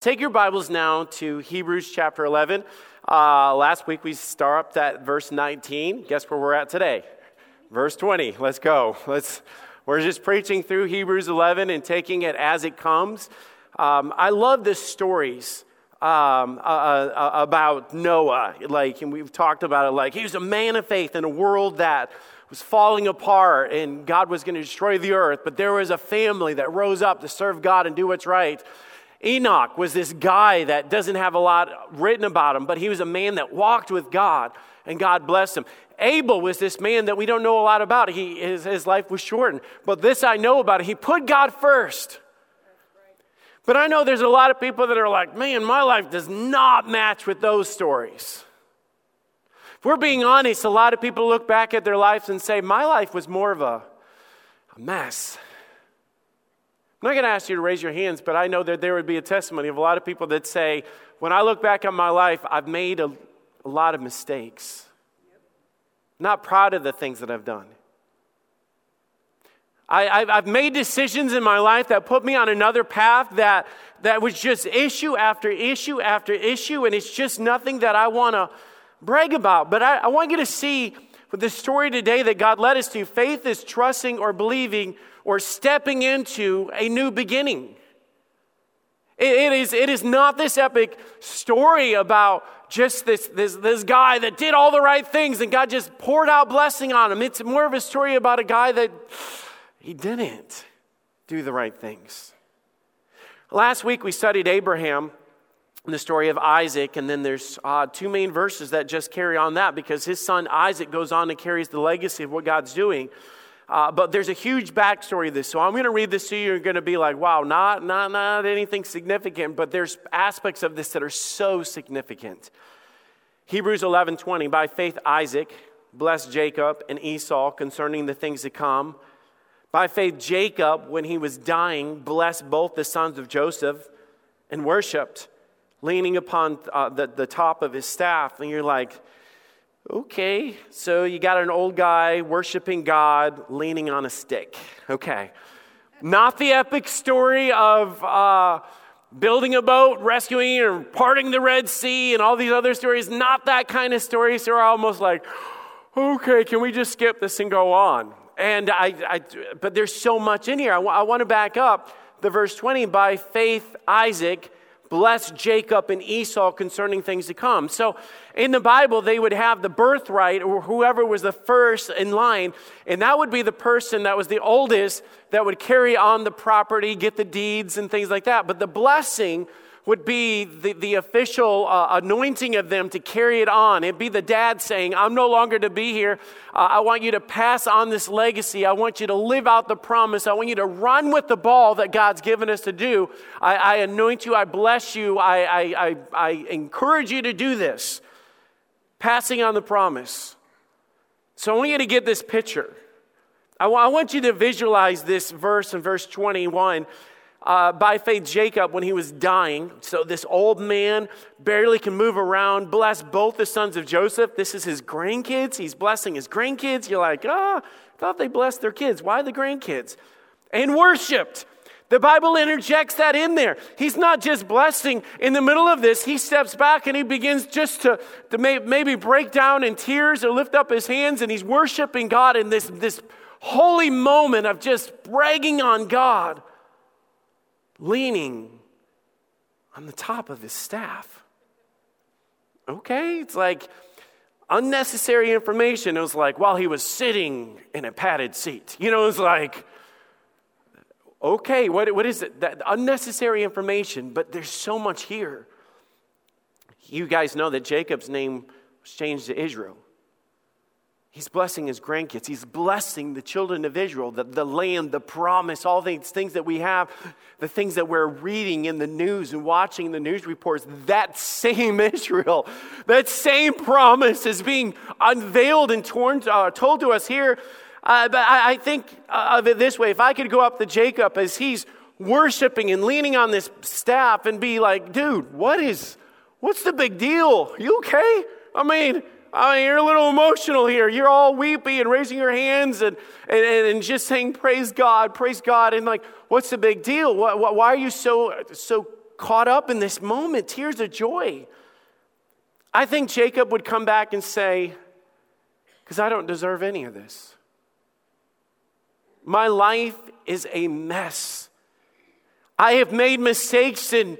Take your Bibles now to Hebrews chapter 11. Uh, last week we stopped at verse 19. Guess where we're at today? Verse 20. Let's go. Let's. We're just preaching through Hebrews 11 and taking it as it comes. Um, I love the stories um, uh, uh, about Noah. Like, and we've talked about it. Like, he was a man of faith in a world that was falling apart, and God was going to destroy the earth. But there was a family that rose up to serve God and do what's right. Enoch was this guy that doesn't have a lot written about him, but he was a man that walked with God and God blessed him. Abel was this man that we don't know a lot about. He, his, his life was shortened. But this I know about it. He put God first. But I know there's a lot of people that are like, man, my life does not match with those stories. If we're being honest, a lot of people look back at their lives and say, my life was more of a, a mess. I'm not going to ask you to raise your hands, but I know that there would be a testimony of a lot of people that say, when I look back on my life, I've made a, a lot of mistakes. Not proud of the things that I've done. I, have made decisions in my life that put me on another path that, that was just issue after issue after issue, and it's just nothing that I want to brag about. But I, I want you to see with the story today that God led us to faith is trusting or believing or stepping into a new beginning. It, it, is, it is not this epic story about just this, this, this guy that did all the right things and God just poured out blessing on him. It's more of a story about a guy that he didn't do the right things. Last week we studied Abraham and the story of Isaac, and then there's uh, two main verses that just carry on that because his son Isaac goes on and carries the legacy of what God's doing. Uh, but there's a huge backstory to this. So I'm going to read this to you. You're going to be like, wow, not, not, not anything significant, but there's aspects of this that are so significant. Hebrews 11 20. By faith, Isaac blessed Jacob and Esau concerning the things to come. By faith, Jacob, when he was dying, blessed both the sons of Joseph and worshiped, leaning upon uh, the, the top of his staff. And you're like, Okay, so you got an old guy worshiping God, leaning on a stick. Okay. Not the epic story of uh, building a boat, rescuing, or parting the Red Sea, and all these other stories. Not that kind of story. So we're almost like, okay, can we just skip this and go on? And I, I but there's so much in here. I, w- I want to back up the verse 20. By faith, Isaac blessed Jacob and Esau concerning things to come. So in the Bible, they would have the birthright or whoever was the first in line, and that would be the person that was the oldest that would carry on the property, get the deeds, and things like that. But the blessing would be the, the official uh, anointing of them to carry it on. It'd be the dad saying, I'm no longer to be here. Uh, I want you to pass on this legacy. I want you to live out the promise. I want you to run with the ball that God's given us to do. I, I anoint you. I bless you. I, I, I, encourage you to do this. Passing on the promise. So I want you to get this picture. I want you to visualize this verse in verse 21 uh, by faith, Jacob, when he was dying, so this old man barely can move around, blessed both the sons of Joseph. This is his grandkids. He's blessing his grandkids. You're like, ah, oh, thought they blessed their kids. Why the grandkids? And worshiped. The Bible interjects that in there. He's not just blessing. In the middle of this, he steps back and he begins just to, to may, maybe break down in tears or lift up his hands and he's worshiping God in this, this holy moment of just bragging on God leaning on the top of his staff. Okay? It's like unnecessary information. It was like while he was sitting in a padded seat. You know, it was like, okay, what, what is it? That unnecessary information, but there's so much here. You guys know that Jacob's name was changed to Israel. He's blessing his grandkids. He's blessing the children of Israel, the, the land, the promise, all these things that we have, the things that we're reading in the news and watching the news reports. That same Israel, that same promise is being unveiled and torn, uh, told to us here. Uh, but I, I think of it this way if I could go up to Jacob as he's worshiping and leaning on this staff and be like, dude, what is, what's the big deal? You okay? I mean, I mean, you're a little emotional here. You're all weepy and raising your hands and, and, and just saying, Praise God, praise God. And like, what's the big deal? Why, why are you so, so caught up in this moment, tears of joy. I think Jacob would come back and say, Because I don't deserve any of this. My life is a mess. I have made mistakes, and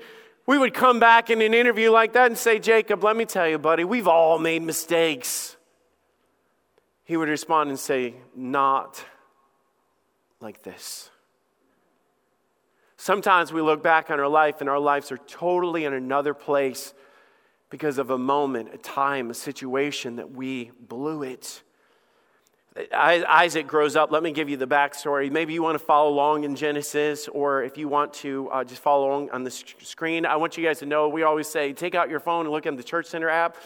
we would come back in an interview like that and say, Jacob, let me tell you, buddy, we've all made mistakes. He would respond and say, Not like this. Sometimes we look back on our life and our lives are totally in another place because of a moment, a time, a situation that we blew it. Isaac grows up. Let me give you the backstory. Maybe you want to follow along in Genesis, or if you want to uh, just follow along on the screen, I want you guys to know we always say take out your phone and look at the Church Center app.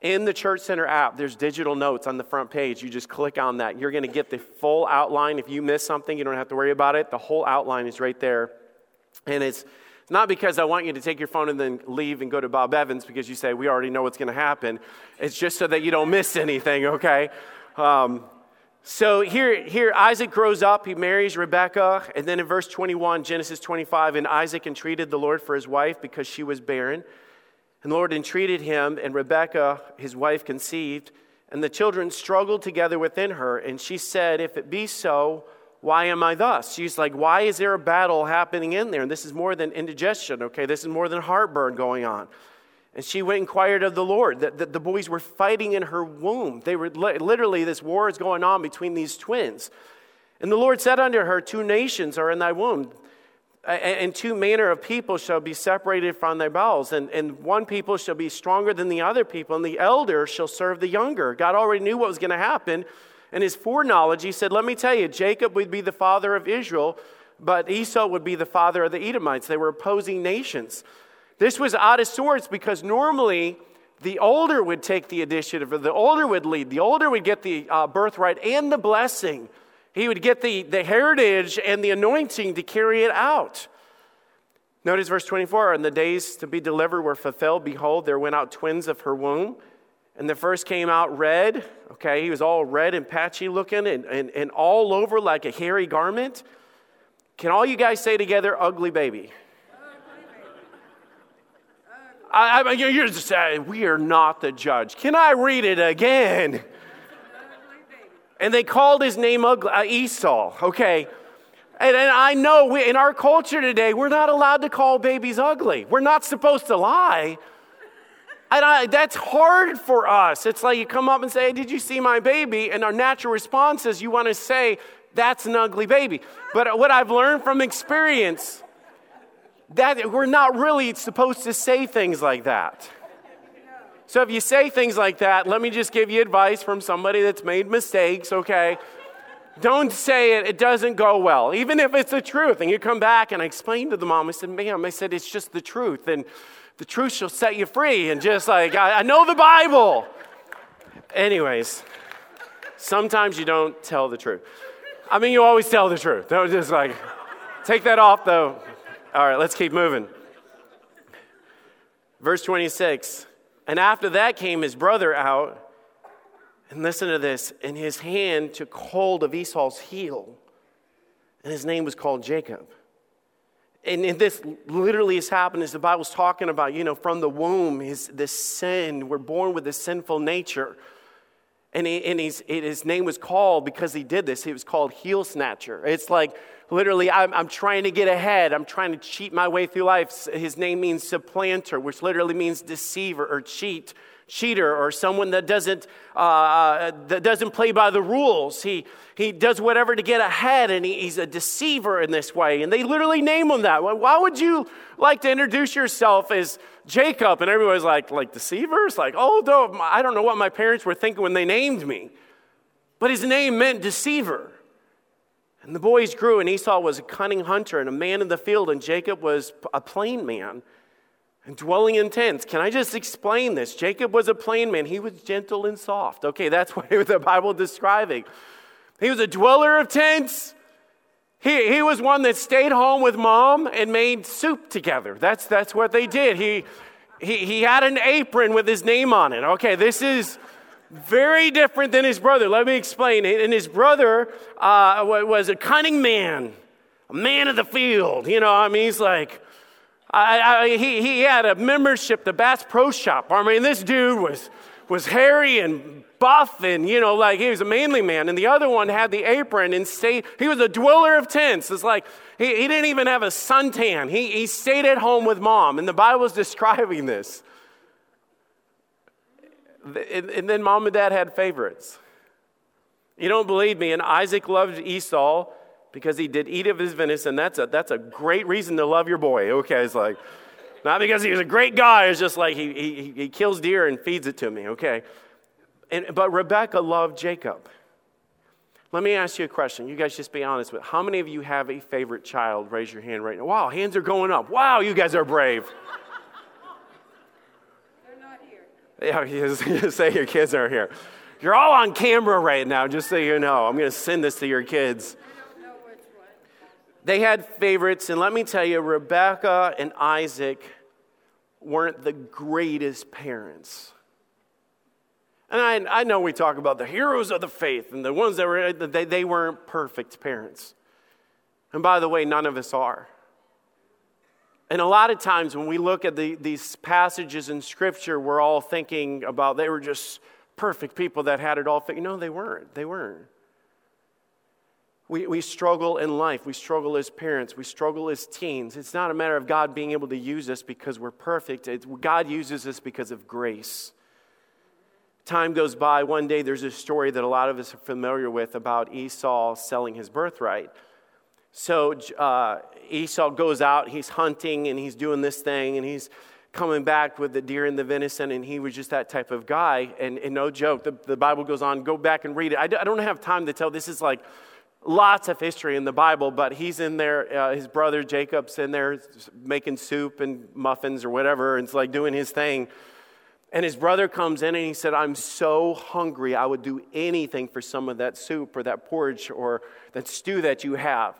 In the Church Center app, there's digital notes on the front page. You just click on that. You're going to get the full outline. If you miss something, you don't have to worry about it. The whole outline is right there. And it's not because I want you to take your phone and then leave and go to Bob Evans because you say, we already know what's going to happen. It's just so that you don't miss anything, okay? Um, so here, here, Isaac grows up, he marries Rebekah, and then in verse 21, Genesis 25, and Isaac entreated the Lord for his wife because she was barren. And the Lord entreated him, and Rebekah, his wife, conceived, and the children struggled together within her. And she said, If it be so, why am I thus? She's like, why is there a battle happening in there? And this is more than indigestion, okay? This is more than heartburn going on. And she went and inquired of the Lord that, the boys were fighting in her womb. They were literally, this war is going on between these twins. And the Lord said unto her, Two nations are in thy womb, and two manner of people shall be separated from thy bowels. And, and one people shall be stronger than the other people, and the elder shall serve the younger. God already knew what was going to happen and his foreknowledge, he said, Let me tell you, Jacob would be the father of Israel, but Esau would be the father of the Edomites. They were opposing nations. This was out of sorts because normally the older would take the initiative, or the older would lead. The older would get the uh, birthright and the blessing. He would get the, the heritage and the anointing to carry it out. Notice verse 24 And the days to be delivered were fulfilled. Behold, there went out twins of her womb. And the first came out red, okay? He was all red and patchy looking and, and, and all over like a hairy garment. Can all you guys say together, ugly baby? I, I, you're just saying, we are not the judge. Can I read it again? And they called his name ugly, uh, Esau, okay? And, and I know we, in our culture today, we're not allowed to call babies ugly. We're not supposed to lie. And I, that's hard for us. It's like you come up and say, Did you see my baby? And our natural response is you want to say, That's an ugly baby. But what I've learned from experience, that we're not really supposed to say things like that. So if you say things like that, let me just give you advice from somebody that's made mistakes, okay? Don't say it, it doesn't go well, even if it's the truth. And you come back and I explained to the mom, I said, Ma'am, I said, it's just the truth. And the truth shall set you free. And just like, I, I know the Bible. Anyways, sometimes you don't tell the truth. I mean, you always tell the truth. Don't just like, take that off though. All right, let's keep moving. Verse 26 And after that came his brother out, and listen to this, and his hand took hold of Esau's heel, and his name was called Jacob and, this literally has happened as the Bible's talking about, you know, from the womb, his, this sin, we're born with a sinful nature. And, he, and his name was called because he did this. He was called heel snatcher. It's like literally, I'm, I'm trying to get ahead. I'm trying to cheat my way through life. His name means supplanter, which literally means deceiver or cheat cheater or someone that doesn't, uh, uh, that doesn't play by the rules. He, he does whatever to get ahead and he, he's a deceiver in this way. And they literally name him that. Why would you like to introduce yourself as Jacob? And everybody's like, like deceivers? Like, oh, no, I don't know what my parents were thinking when they named me. But his name meant deceiver. And the boys grew, and Esau was a cunning hunter and a man in the field, and Jacob was a plain man and dwelling in tents. Can I just explain this? Jacob was a plain man. He was gentle and soft. Okay, that's what the Bible is describing. He was a dweller of tents. He, he was one that stayed home with mom and made soup together. That's, that's what they did. He, he, he had an apron with his name on it. Okay, this is very different than his brother. Let me explain. And his brother uh, was a cunning man, a man of the field. You know, I mean, he's like, I, I, he, he had a membership to Bass Pro Shop. I mean, this dude was, was hairy and buff and, you know, like he was a manly man. And the other one had the apron and stayed, he was a dweller of tents. It's like he, he didn't even have a suntan. He, he stayed at home with mom. And the Bible is describing this. And, and then mom and dad had favorites. You don't believe me, and Isaac loved Esau because he did eat of his venison. That's a, that's a great reason to love your boy. Okay, it's like, not because he was a great guy, it's just like he, he, he kills deer and feeds it to me, okay? And, but Rebecca loved Jacob. Let me ask you a question. You guys just be honest with how many of you have a favorite child? Raise your hand right now. Wow, hands are going up. Wow, you guys are brave. Yeah, you say your kids are here. You're all on camera right now, just so you know. I'm going to send this to your kids. They had favorites, and let me tell you, Rebecca and Isaac weren't the greatest parents. And I, I know we talk about the heroes of the faith and the ones that were, they, they weren't perfect parents. And by the way, none of us are. And a lot of times when we look at the, these passages in Scripture, we're all thinking about they were just perfect people that had it all figured. No, they weren't. They weren't. We, we struggle in life. We struggle as parents. We struggle as teens. It's not a matter of God being able to use us because we're perfect. It's, God uses us because of grace. Time goes by. One day, there's a story that a lot of us are familiar with about Esau selling his birthright. So uh, Esau goes out, he's hunting, and he's doing this thing, and he's coming back with the deer and the venison, and he was just that type of guy. And, and no joke, the, the, Bible goes on. Go back and read it. I, I don't have time to tell. This is like lots of history in the Bible, but he's in there, uh, his brother Jacob's in there making soup and muffins or whatever, and it's like doing his thing. And his brother comes in and he said, I'm so hungry, I would do anything for some of that soup or that porridge or that stew that you have.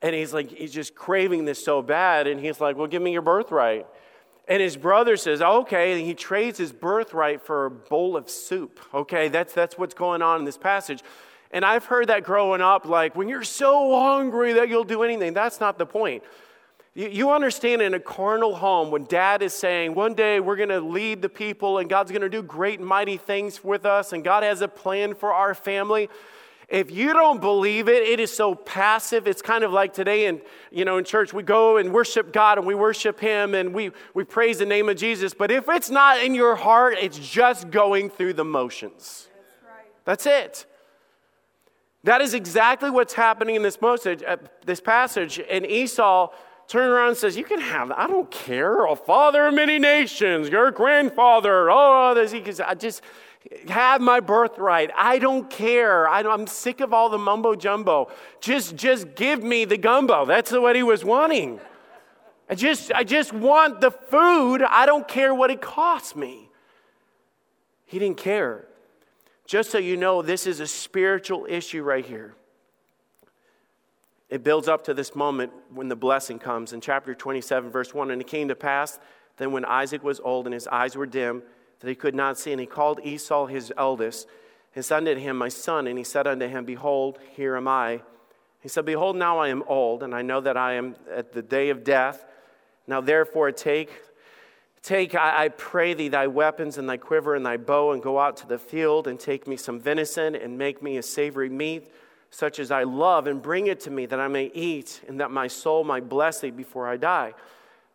And he's like, he's just craving this so bad. And he's like, Well, give me your birthright. And his brother says, oh, okay, and he trades his birthright for a bowl of soup. Okay, that's, that's what's going on in this passage. And I've heard that growing up, like, when you're so hungry that you'll do anything. That's not the point. You, you understand in a carnal home, when dad is saying, one day we're going to lead the people and God's going to do great mighty things with us, and God has a plan for our family. If you don't believe it, it is so passive. It's kind of like today in, you know, in church, we go and worship God and we worship Him and we, we praise the name of Jesus. But if it's not in your heart, it's just going through the motions. That's, it. That is exactly what's happening in this, message, uh, this passage. And Esau turned around and says, You can have. I don't care. A father of many nations, your grandfather. Oh, this, he I just have my birthright. I don't care. I, am sick of all the mumbo jumbo. Just, just give me the gumbo. That's what he was wanting. I just, I just want the food. I don't care what it costs me. He didn't care. Just so you know, this is a spiritual issue right here. It builds up to this moment when the blessing comes. In chapter 27, verse 1 And it came to pass, then when Isaac was old and his eyes were dim, that he could not see. And he called Esau his eldest, and said unto him, My son. And he said unto him, Behold, here am I. He said, Behold, now I am old, and I know that I am at the day of death. Now therefore take, take, I, I pray thee, thy weapons and thy quiver and thy bow, and go out to the field, and take me some venison, and make me a savory meat, such as I love, and bring it to me, that I may eat, and that my soul might bless thee before I die.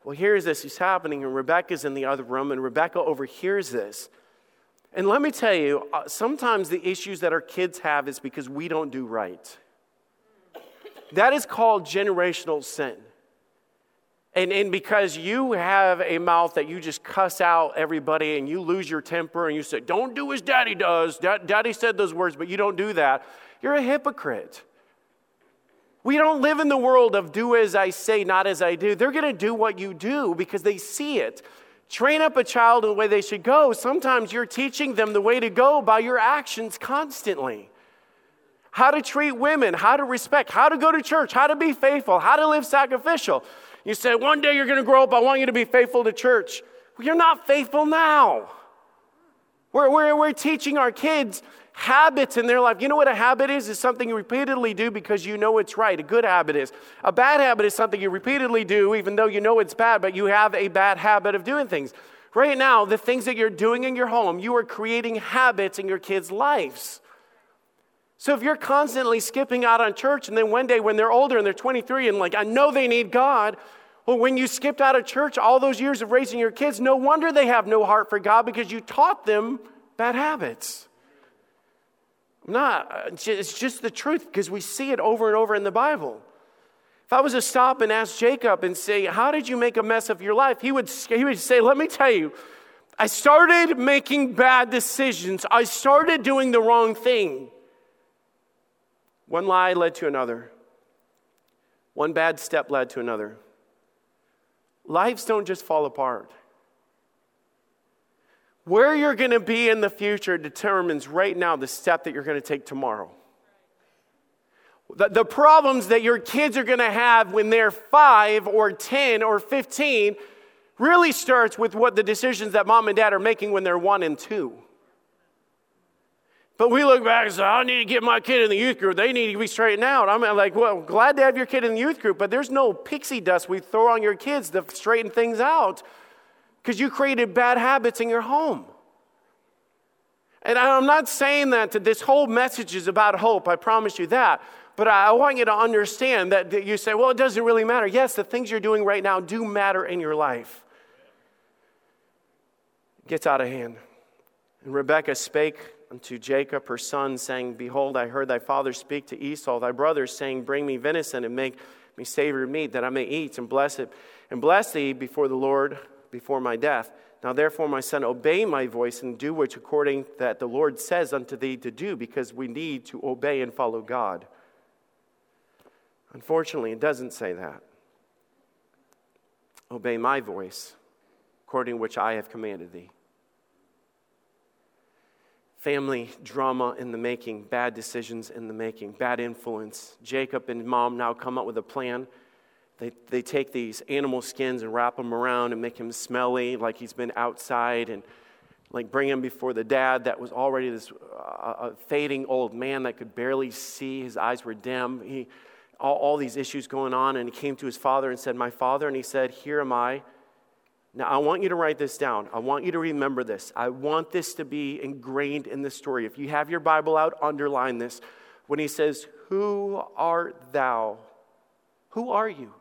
Well, here's this is happening, and Rebecca's in the other room, and Rebecca overhears this. And let me tell you, uh, sometimes the issues that our kids have is because we don't do right. That is called generational sin. And, and because you have a mouth that you just cuss out everybody and you lose your temper and you say, Don't do as daddy does. Daddy said those words, but you don't do that. You're a hypocrite. We don't live in the world of do as I say, not as I do. They're going to do what you do because they see it. Train up a child in the way they should go. Sometimes you're teaching them the way to go by your actions constantly. How to treat women, how to respect, how to go to church, how to be faithful, how to live sacrificial. You say, one day you're going to grow up, I want you to be faithful to church. Well, you're not faithful now. We're, we're, we're teaching our kids habits in their life. You know what a habit is? It's something you repeatedly do because you know it's right. A good habit is. A bad habit is something you repeatedly do even though you know it's bad, but you have a bad habit of doing things. Right now, the things that you're doing in your home, you are creating habits in your kids' lives. So if you're constantly skipping out on church and then one day when they're older and they're 23 and like, I know they need God, well, when you skipped out of church all those years of raising your kids, no wonder they have no heart for God because you taught them bad habits. I'm not, uh, it's just the truth because we see it over and over in the Bible. If I was to stop and ask Jacob and say, How did you make a mess of your life? He would, he would say, Let me tell you, I started making bad decisions. I started doing the wrong thing. One lie led to another, one bad step led to another. Lives don't just fall apart. Where you're going to be in the future determines right now the step that you're going to take tomorrow. The, the problems that your kids are going to have when they're five or 10 or 15 really starts with what the decisions that mom and dad are making when they're one and two. But we look back and say, I need to get my kid in the youth group. They need to be straightened out. I'm like, well, glad to have your kid in the youth group, but there's no pixie dust we throw on your kids to straighten things out because you created bad habits in your home. And I'm not saying that this whole message is about hope, I promise you that. But I want you to understand that, that you say, well, it doesn't really matter. Yes, the things you're doing right now do matter in your life. It gets out of hand. And Rebekah spake unto Jacob her son, saying, Behold, I heard thy father speak to Esau, thy brother, saying, Bring me venison and make me savory meat, that I may eat and bless it, and bless thee before the Lord before my death. Now therefore, my son, obey my voice and do which according that the Lord says unto thee to do, because we need to obey and follow God. Unfortunately, it doesn't say that. Obey my voice, according which I have commanded thee family drama in the making, bad decisions in the making, bad influence. Jacob and mom now come up with a plan. They, they take these animal skins and wrap them around and make him smelly, like he's been outside, and like bring him before the dad that was already this uh, fading old man that could barely see. His eyes were dim. He, all, all these issues going on, and he came to his father and said, My father, and he said, Here am I. Now, I want you to write this down. I want you to remember this. I want this to be ingrained in the story. If you have your Bible out, underline this. When he says, Who art thou? Who are you?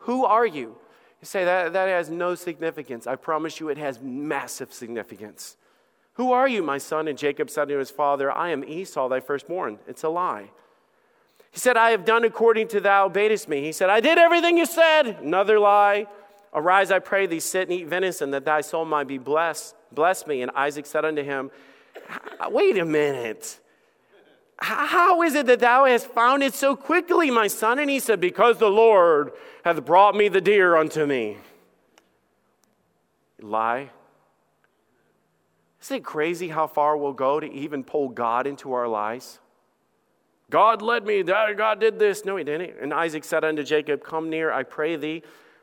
Who are you? You say that, that has no significance. I promise you it has massive significance. Who are you, my son? And Jacob said to his father, I am Esau, thy firstborn. It's a lie. He said, I have done according to thou badest me. He said, I did everything you said. Another lie. Arise, I pray thee, sit and eat venison, that thy soul might be blessed. Bless me. And Isaac said unto him, Wait a minute. How is it that thou hast found it so quickly, my son? And he said, Because the Lord hath brought me the deer unto me. Lie. Isn't it crazy how far we'll go to even pull God into our lies? God led me, God did this. No, he didn't. And Isaac said unto Jacob, Come near, I pray thee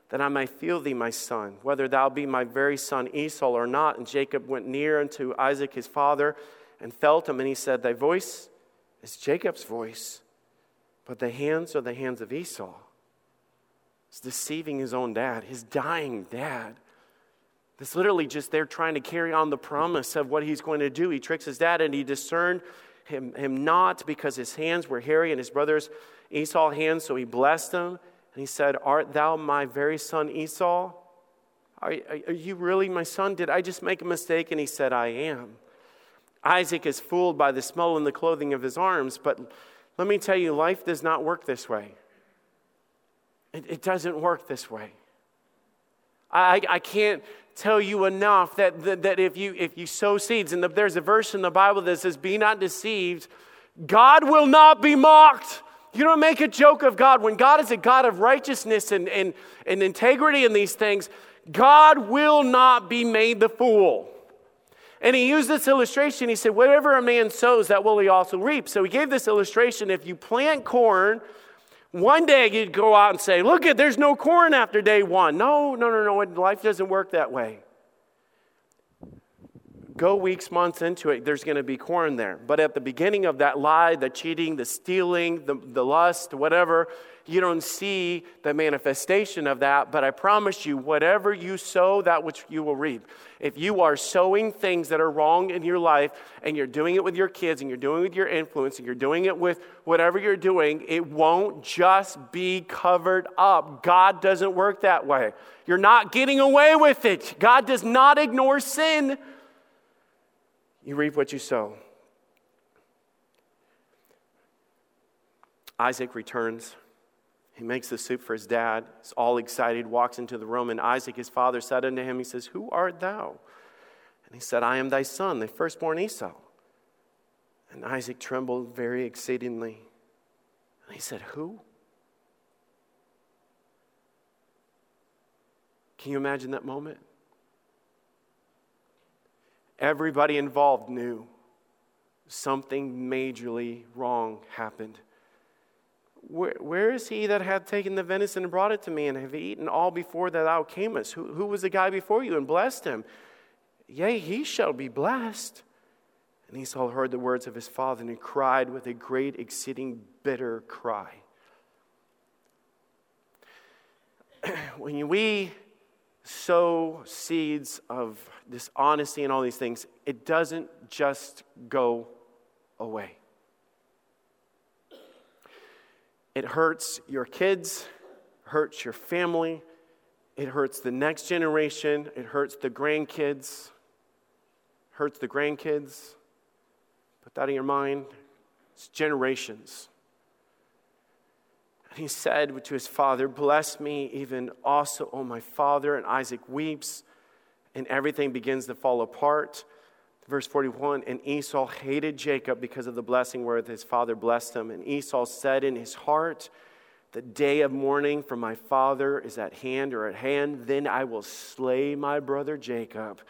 that I may feel thee, my son, whether thou be my very son Esau or not. And Jacob went near unto Isaac his father and felt him, and he said, Thy voice is Jacob's voice, but the hands are the hands of Esau. He's deceiving his own dad, his dying dad. This literally just they're trying to carry on the promise of what he's going to do. He tricks his dad, and he discerned him, him not because his hands were hairy and his brother's Esau hands, so he blessed him. And he said, Art thou my very son Esau? Are, are, you really my son? Did I just make a mistake? And he said, I am. Isaac is fooled by the smell and the clothing of his arms, but let me tell you, life does not work this way. It, it doesn't work this way. I, I can't tell you enough that, that, that, if, you, if you sow seeds, and the, there's a verse in the Bible that says, Be not deceived, God will not be mocked. You don't make a joke of God. When God is a God of righteousness and, and, and integrity in these things, God will not be made the fool. And he used this illustration. He said, Whatever a man sows, that will he also reap. So he gave this illustration. If you plant corn, one day you'd go out and say, Look at, there's no corn after day one. No, no, no, no. Life doesn't work that way. Go weeks, months into it, there's going to be corn there. But at the beginning of that lie, the cheating, the stealing, the, the lust, whatever, you don't see the manifestation of that. But I promise you, whatever you sow, that which you will reap. If you are sowing things that are wrong in your life and you're doing it with your kids and you're doing it with your influence and you're doing it with whatever you're doing, it won't just be covered up. God doesn't work that way. You're not getting away with it. God does not ignore sin. You reap what you sow. Isaac returns. He makes the soup for his dad. He's all excited, walks into the room, and Isaac, his father, said unto him, He says, Who art thou? And he said, I am thy son, the firstborn Esau. And Isaac trembled very exceedingly. And he said, Who? Can you imagine that moment? Everybody involved knew something majorly wrong happened. Where, where is he that hath taken the venison and brought it to me, and have eaten all before that thou camest? Who, who was the guy before you and blessed him? Yea, he shall be blessed. And Esau heard the words of his father, and he cried with a great, exceeding bitter cry. when we sow seeds of dishonesty and all these things, it doesn't just go away. It hurts your kids, hurts your family, it hurts the next generation, it hurts the grandkids, hurts the grandkids. Put that in your mind. It's generations And he said to his father, Bless me even also, O my father. And Isaac weeps, and everything begins to fall apart. Verse 41 And Esau hated Jacob because of the blessing wherewith his father blessed him. And Esau said in his heart, The day of mourning for my father is at hand or at hand. Then I will slay my brother Jacob.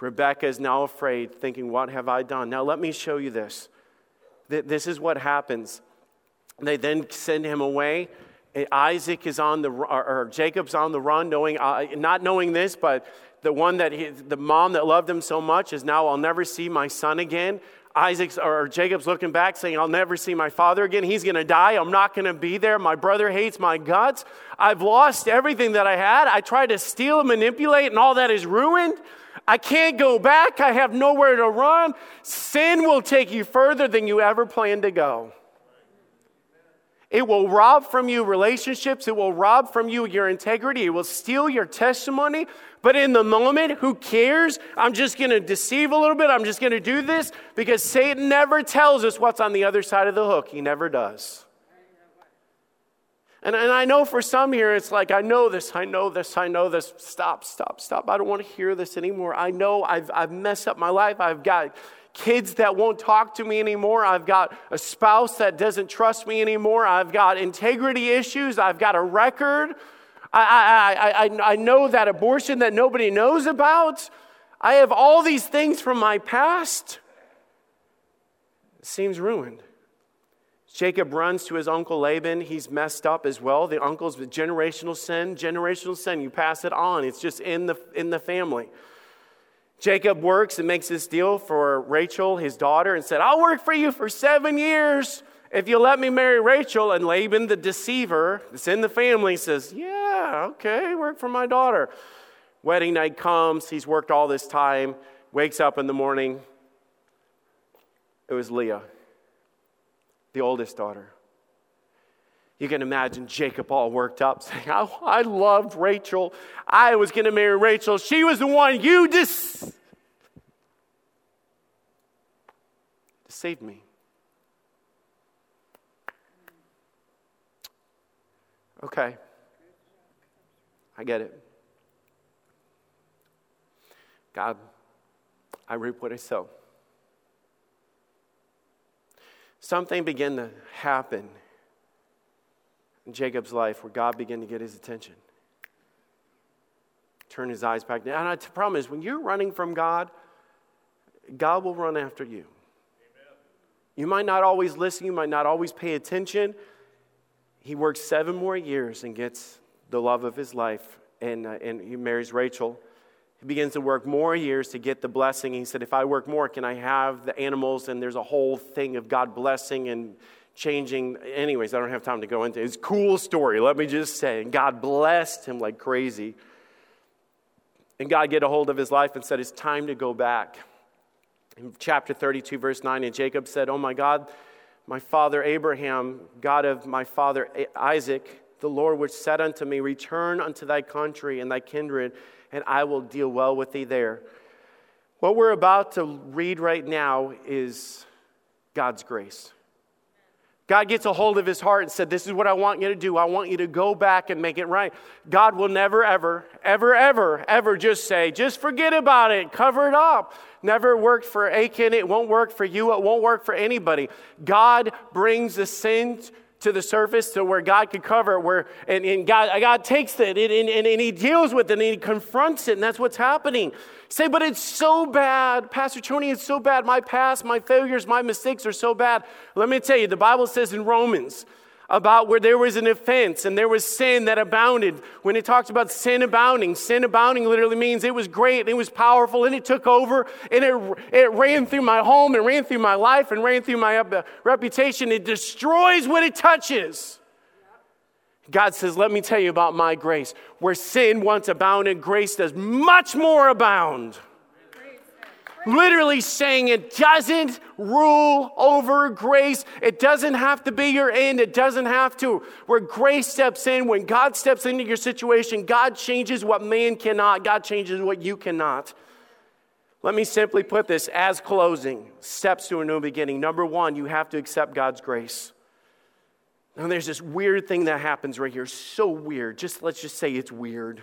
Rebekah is now afraid, thinking, What have I done? Now let me show you this. This is what happens they then send him away. Isaac is on the, or Jacob's on the run, knowing, uh, not knowing this, but the one that he, the mom that loved him so much is now, I'll never see my son again. Isaac's or Jacob's looking back saying, I'll never see my father again. He's going to die. I'm not going to be there. My brother hates my guts. I've lost everything that I had. I tried to steal and manipulate, and all that is ruined. I can't go back. I have nowhere to run. Sin will take you further than you ever planned to go. It will rob from you relationships. It will rob from you your integrity. It will steal your testimony. But in the moment, who cares? I'm just going to deceive a little bit. I'm just going to do this because Satan never tells us what's on the other side of the hook. He never does. And, and I know for some here, it's like, I know this, I know this, I know this. Stop, stop, stop. I don't want to hear this anymore. I know I've, I've messed up my life. I've got kids that won't talk to me anymore. I've got a spouse that doesn't trust me anymore. I've got integrity issues. I've got a record. I, I, I, I know that abortion that nobody knows about. I have all these things from my past. It seems ruined. Jacob runs to his uncle Laban. He's messed up as well. The uncle's with generational sin, generational sin. You pass it on. It's just in the, in the family. Jacob works and makes this deal for Rachel, his daughter, and said, I'll work for you for seven years if you let me marry Rachel. And Laban, the deceiver, that's in the family, says, Yeah, okay, work for my daughter. Wedding night comes, he's worked all this time, wakes up in the morning. It was Leah, the oldest daughter. You can imagine Jacob all worked up saying, I, I loved Rachel. I was going to marry Rachel. She was the one you just deceived me. Okay. I get it. God, I reap what I sow. Something began to happen in Jacob's life where God began to get his attention. Turn his eyes back. And the problem is, when you're running from God, God will run after you. Amen. You might not always listen, you might not always pay attention. He works seven more years and gets the love of his life, and, uh, and he marries Rachel. He begins to work more years to get the blessing. He said, If I work more, can I have the animals? And there's a whole thing of God blessing and changing. Anyways, I don't have time to go into it. It's a cool story, let me just say. And God blessed him like crazy. And God get a hold of his life and said, It's time to go back. In chapter 32, verse 9, and Jacob said, Oh my God, my father Abraham, God of my father Isaac, the Lord which said unto me, Return unto thy country and thy kindred, and I will deal well with thee there. What we're about to read right now is God's grace. God gets a hold of his heart and said, This is what I want you to do. I want you to go back and make it right. God will never, ever, ever, ever, ever just say, Just forget about it, cover it up. Never worked for Achan. It won't work for you. It won't work for anybody. God brings the sin to the surface to where God could cover it, where, and, and God, God takes it and, and, and He deals with it and He confronts it, and that's what's happening. Say, but it's so bad. Pastor Tony, it's so bad. My past, my failures, my mistakes are so bad. Let me tell you, the Bible says in Romans, about where there was an offense and there was sin that abounded. When it talks about sin abounding, sin abounding literally means it was great and it was powerful and it took over and it, it ran through my home and ran through my life and ran through my uh, reputation. It destroys what it touches. God says, Let me tell you about my grace. Where sin once abounded, grace does much more abound literally saying it doesn't rule over grace. It doesn't have to be your end. It doesn't have to. Where grace steps in, when God steps into your situation, God changes what man cannot, God changes what you cannot. Let me simply put this as closing steps to a new beginning. Number one, you have to accept God's grace. Now, there's this weird thing that happens right here. So weird. Just let's just say it's weird.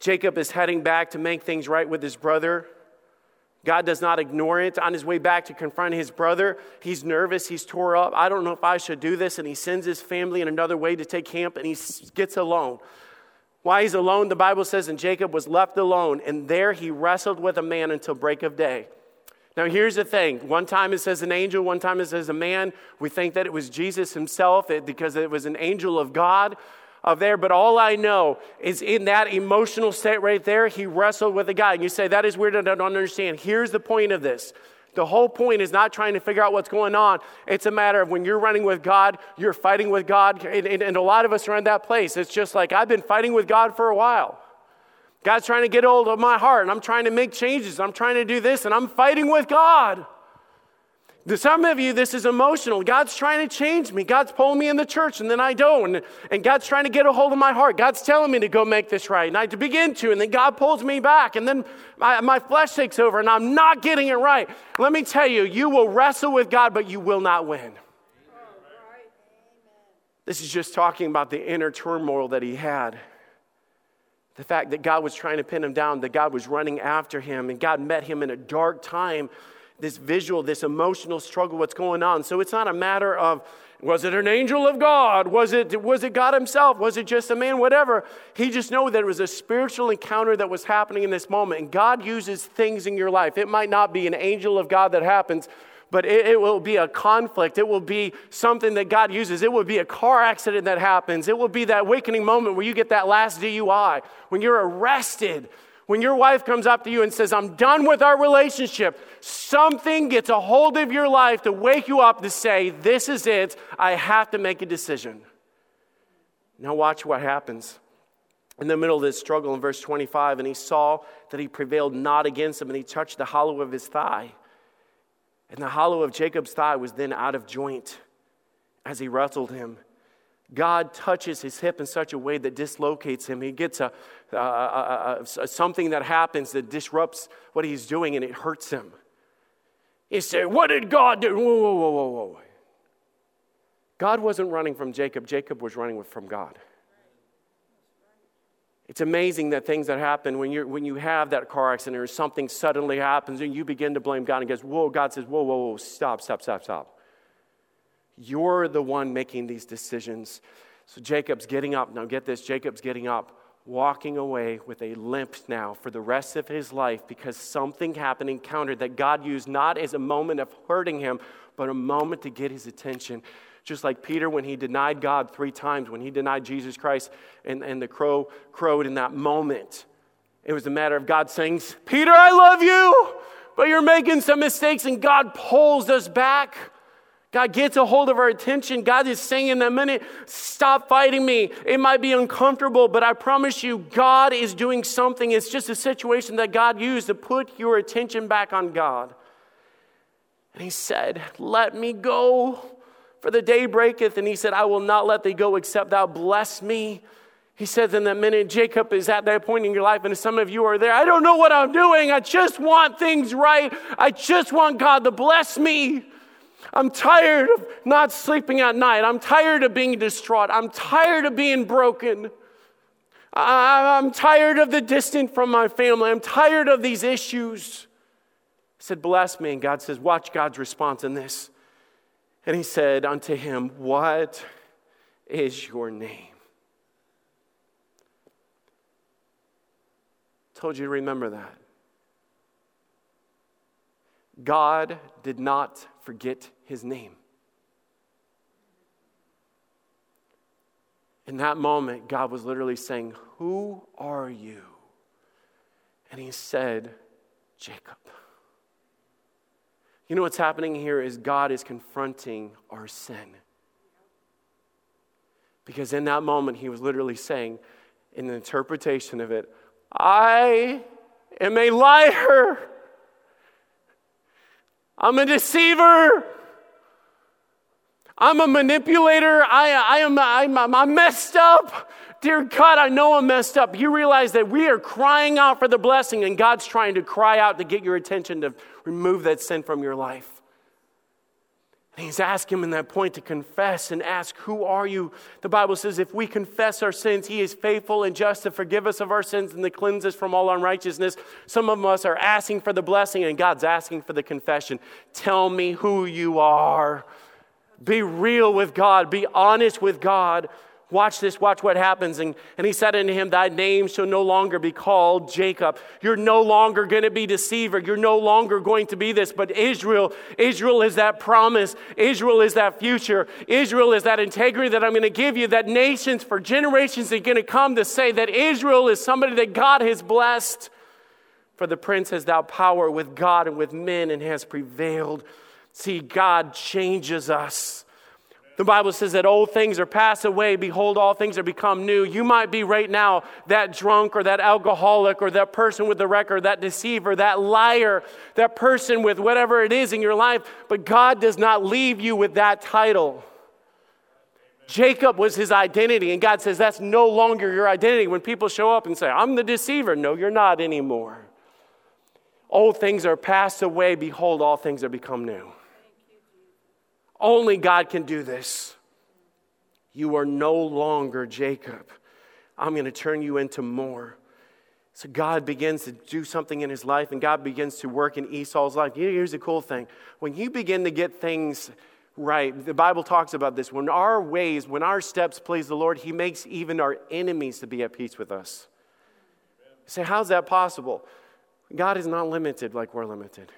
Jacob is heading back to make things right with his brother. God does not ignore it. On his way back to confront his brother, he's nervous, he's tore up. I don't know if I should do this. And he sends his family in another way to take camp and he gets alone. Why he's alone, the Bible says, and Jacob was left alone, and there he wrestled with a man until break of day. Now, here's the thing. One time it says an angel, one time it says a man. We think that it was Jesus himself because it was an angel of God of there, but all I know is in that emotional state right there, he wrestled with a guy. And you say, that is weird, I don't understand. Here's the point of this. The whole point is not trying to figure out what's going on. It's a matter of when you're running with God, you're fighting with God. And, and, and a lot of us are in that place. It's just like, I've been fighting with God for a while. God's trying to get hold of my heart, and I'm trying to make changes. I'm trying to do this, and I'm fighting with God. To some of you, this is emotional. God's trying to change me. God's pulling me in the church, and then I don't. And, and God's trying to get a hold of my heart. God's telling me to go make this right, and I to begin to, and then God pulls me back, and then my, my flesh takes over, and I'm not getting it right. Let me tell you, you will wrestle with God, but you will not win. This is just talking about the inner turmoil that he had. The fact that God was trying to pin him down, that God was running after him, and God met him in a dark time this visual, this emotional struggle, what's going on. So it's not a matter of, was it an angel of God? Was it, was it God himself? Was it just a man? Whatever. He just knew that it was a spiritual encounter that was happening in this moment. And God uses things in your life. It might not be an angel of God that happens, but it, it, will be a conflict. It will be something that God uses. It will be a car accident that happens. It will be that awakening moment where you get that last DUI, when you're arrested, when your wife comes up to you and says, I'm done with our relationship, something gets a hold of your life to wake you up to say, This is it. I have to make a decision. Now, watch what happens. In the middle of this struggle, in verse 25, and he saw that he prevailed not against him, and he touched the hollow of his thigh. And the hollow of Jacob's thigh was then out of joint as he wrestled him. God touches his hip in such a way that dislocates him. He gets a, a, a, a, something that happens that disrupts what he's doing and it hurts him. He said, What did God do? Whoa, whoa, whoa, whoa, whoa. God wasn't running from Jacob, Jacob was running from God. It's amazing that things that happen when, you when you have that car accident or something suddenly happens and you begin to blame God and goes, Whoa, God says, Whoa, whoa, whoa, stop, stop, stop, stop. You're the one making these decisions. So Jacob's getting up. Now, get this Jacob's getting up, walking away with a limp now for the rest of his life because something happened, encountered that God used not as a moment of hurting him, but a moment to get his attention. Just like Peter when he denied God three times, when he denied Jesus Christ and, and the crow crowed in that moment. It was a matter of God saying, Peter, I love you, but you're making some mistakes, and God pulls us back. God gets a hold of our attention. God is saying in that minute, stop fighting me. It might be uncomfortable, but I promise you, God is doing something. It's just a situation that God used to put your attention back on God. And he said, Let me go, for the day breaketh. And he said, I will not let thee go except thou bless me. He says in that minute, Jacob is at that point in your life, and some of you are there. I don't know what I'm doing. I just want things right. I just want God to bless me. I'm tired of not sleeping at night. I'm tired of being distraught. I'm tired of being broken. I'm tired of the distance from my family. I'm tired of these issues. He said, Bless me. And God says, Watch God's response in this. And he said unto him, What is your name? Told you to remember that. God did not forget his name. In that moment, God was literally saying, Who are you? And he said, Jacob. You know what's happening here is God is confronting our sin. Because in that moment, he was literally saying, in the interpretation of it, I am a liar. I'm a deceiver. I'm a manipulator. I, I am, I'm, I'm messed up. Dear God, I know I'm messed up. You realize that we are crying out for the blessing, and God's trying to cry out to get your attention to remove that sin from your life. And he's asking him in that point to confess and ask, Who are you? The Bible says, If we confess our sins, he is faithful and just to forgive us of our sins and to cleanse us from all unrighteousness. Some of us are asking for the blessing, and God's asking for the confession. Tell me who you are. Be real with God, be honest with God. Watch this, watch what happens. And, and he said unto him, Thy name shall no longer be called Jacob. You're no longer going to be deceiver. You're no longer going to be this. But Israel, Israel is that promise. Israel is that future. Israel is that integrity that I'm going to give you, that nations for generations are going to come to say that Israel is somebody that God has blessed. For the prince has thou power with God and with men and has prevailed. See, God changes us. The Bible says that old things are passed away. Behold, all things are become new. You might be right now that drunk or that alcoholic or that person with the record, that deceiver, that liar, that person with whatever it is in your life, but God does not leave you with that title. Jacob was his identity, and God says that's no longer your identity. When people show up and say, I'm the deceiver, no, you're not anymore. Old things are passed away. Behold, all things are become new. Only God can do this. You are no longer Jacob. I'm going to turn you into more. So God begins to do something in his life, and God begins to work in Esau's life. Here's the cool thing when you begin to get things right, the Bible talks about this. When our ways, when our steps please the Lord, he makes even our enemies to be at peace with us. Say, how's that possible? God is not limited like we're limited.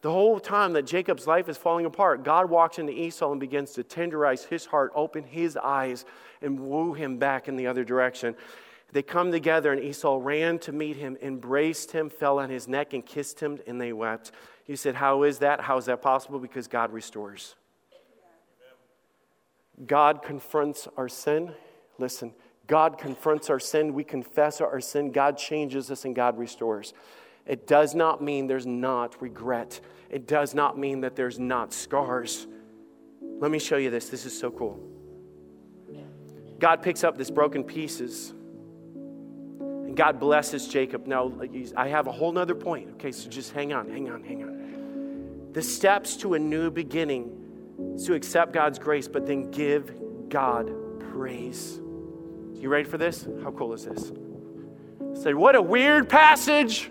The whole time that Jacob's life is falling apart, God walks into Esau and begins to tenderize his heart, open his eyes, and woo him back in the other direction. They come together, and Esau ran to meet him, embraced him, fell on his neck, and kissed him, and they wept. You said, How is that? How is that possible? Because God restores. God confronts our sin. Listen, God confronts our sin. We confess our sin. God changes us, and God restores. It does not mean there's not regret. It does not mean that there's not scars. Let me show you this. This is so cool. God picks up this broken pieces and God blesses Jacob. Now, I have a whole nother point. Okay, so just hang on, hang on, hang on. The steps to a new beginning is to accept God's grace, but then give God praise. You ready for this? How cool is this? Say, what a weird passage.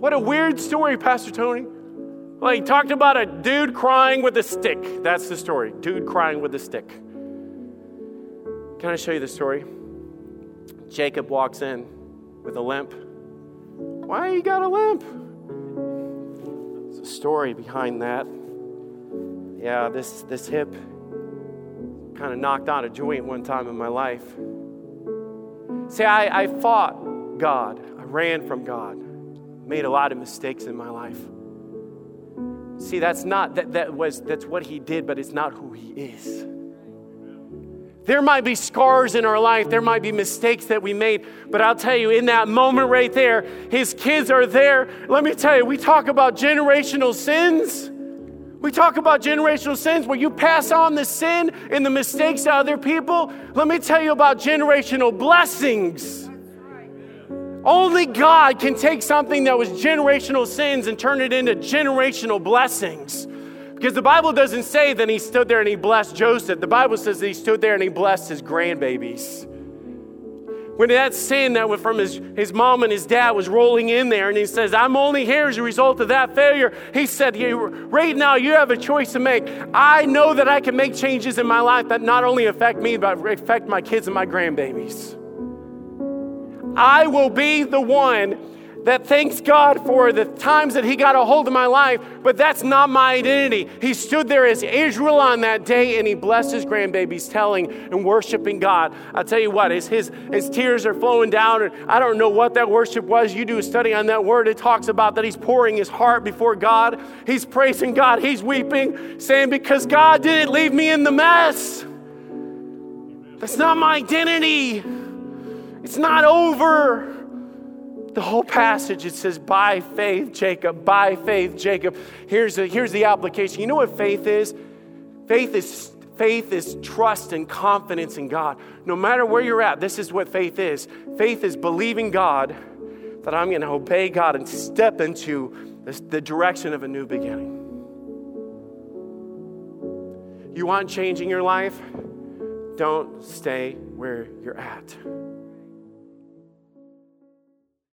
What a weird story, Pastor Tony. Well, he talked about a dude crying with a stick. That's the story. Dude crying with a stick. Can I show you the story? Jacob walks in with a limp. Why you got a limp? There's a story behind that. Yeah, this, this hip kind of knocked out a joint one time in my life. See, I, I fought God. I ran from God. Made a lot of mistakes in my life. See, that's not that that was that's what he did, but it's not who he is. There might be scars in our life, there might be mistakes that we made, but I'll tell you, in that moment right there, his kids are there. Let me tell you, we talk about generational sins. We talk about generational sins where you pass on the sin and the mistakes to other people. Let me tell you about generational blessings. Only God can take something that was generational sins and turn it into generational blessings. Because the Bible doesn't say that he stood there and he blessed Joseph. The Bible says that he stood there and he blessed his grandbabies. When that sin that was from his, his mom and his dad was rolling in there, and he says, I'm only here as a result of that failure, he said, Right now, you have a choice to make. I know that I can make changes in my life that not only affect me, but affect my kids and my grandbabies. I will be the one that thanks God for the times that He got a hold of my life, but that's not my identity. He stood there as Israel on that day and He blessed His grandbabies, telling and worshiping God. I'll tell you what, as his, his tears are flowing down, and I don't know what that worship was. You do a study on that word, it talks about that He's pouring His heart before God. He's praising God, He's weeping, saying, Because God didn't leave me in the mess. That's not my identity. It's not over. The whole passage, it says, by faith, Jacob, by faith, Jacob. Here's the, here's the application. You know what faith is? Faith is faith is trust and confidence in God. No matter where you're at, this is what faith is. Faith is believing God that I'm going to obey God and step into this, the direction of a new beginning. You want change in your life? Don't stay where you're at.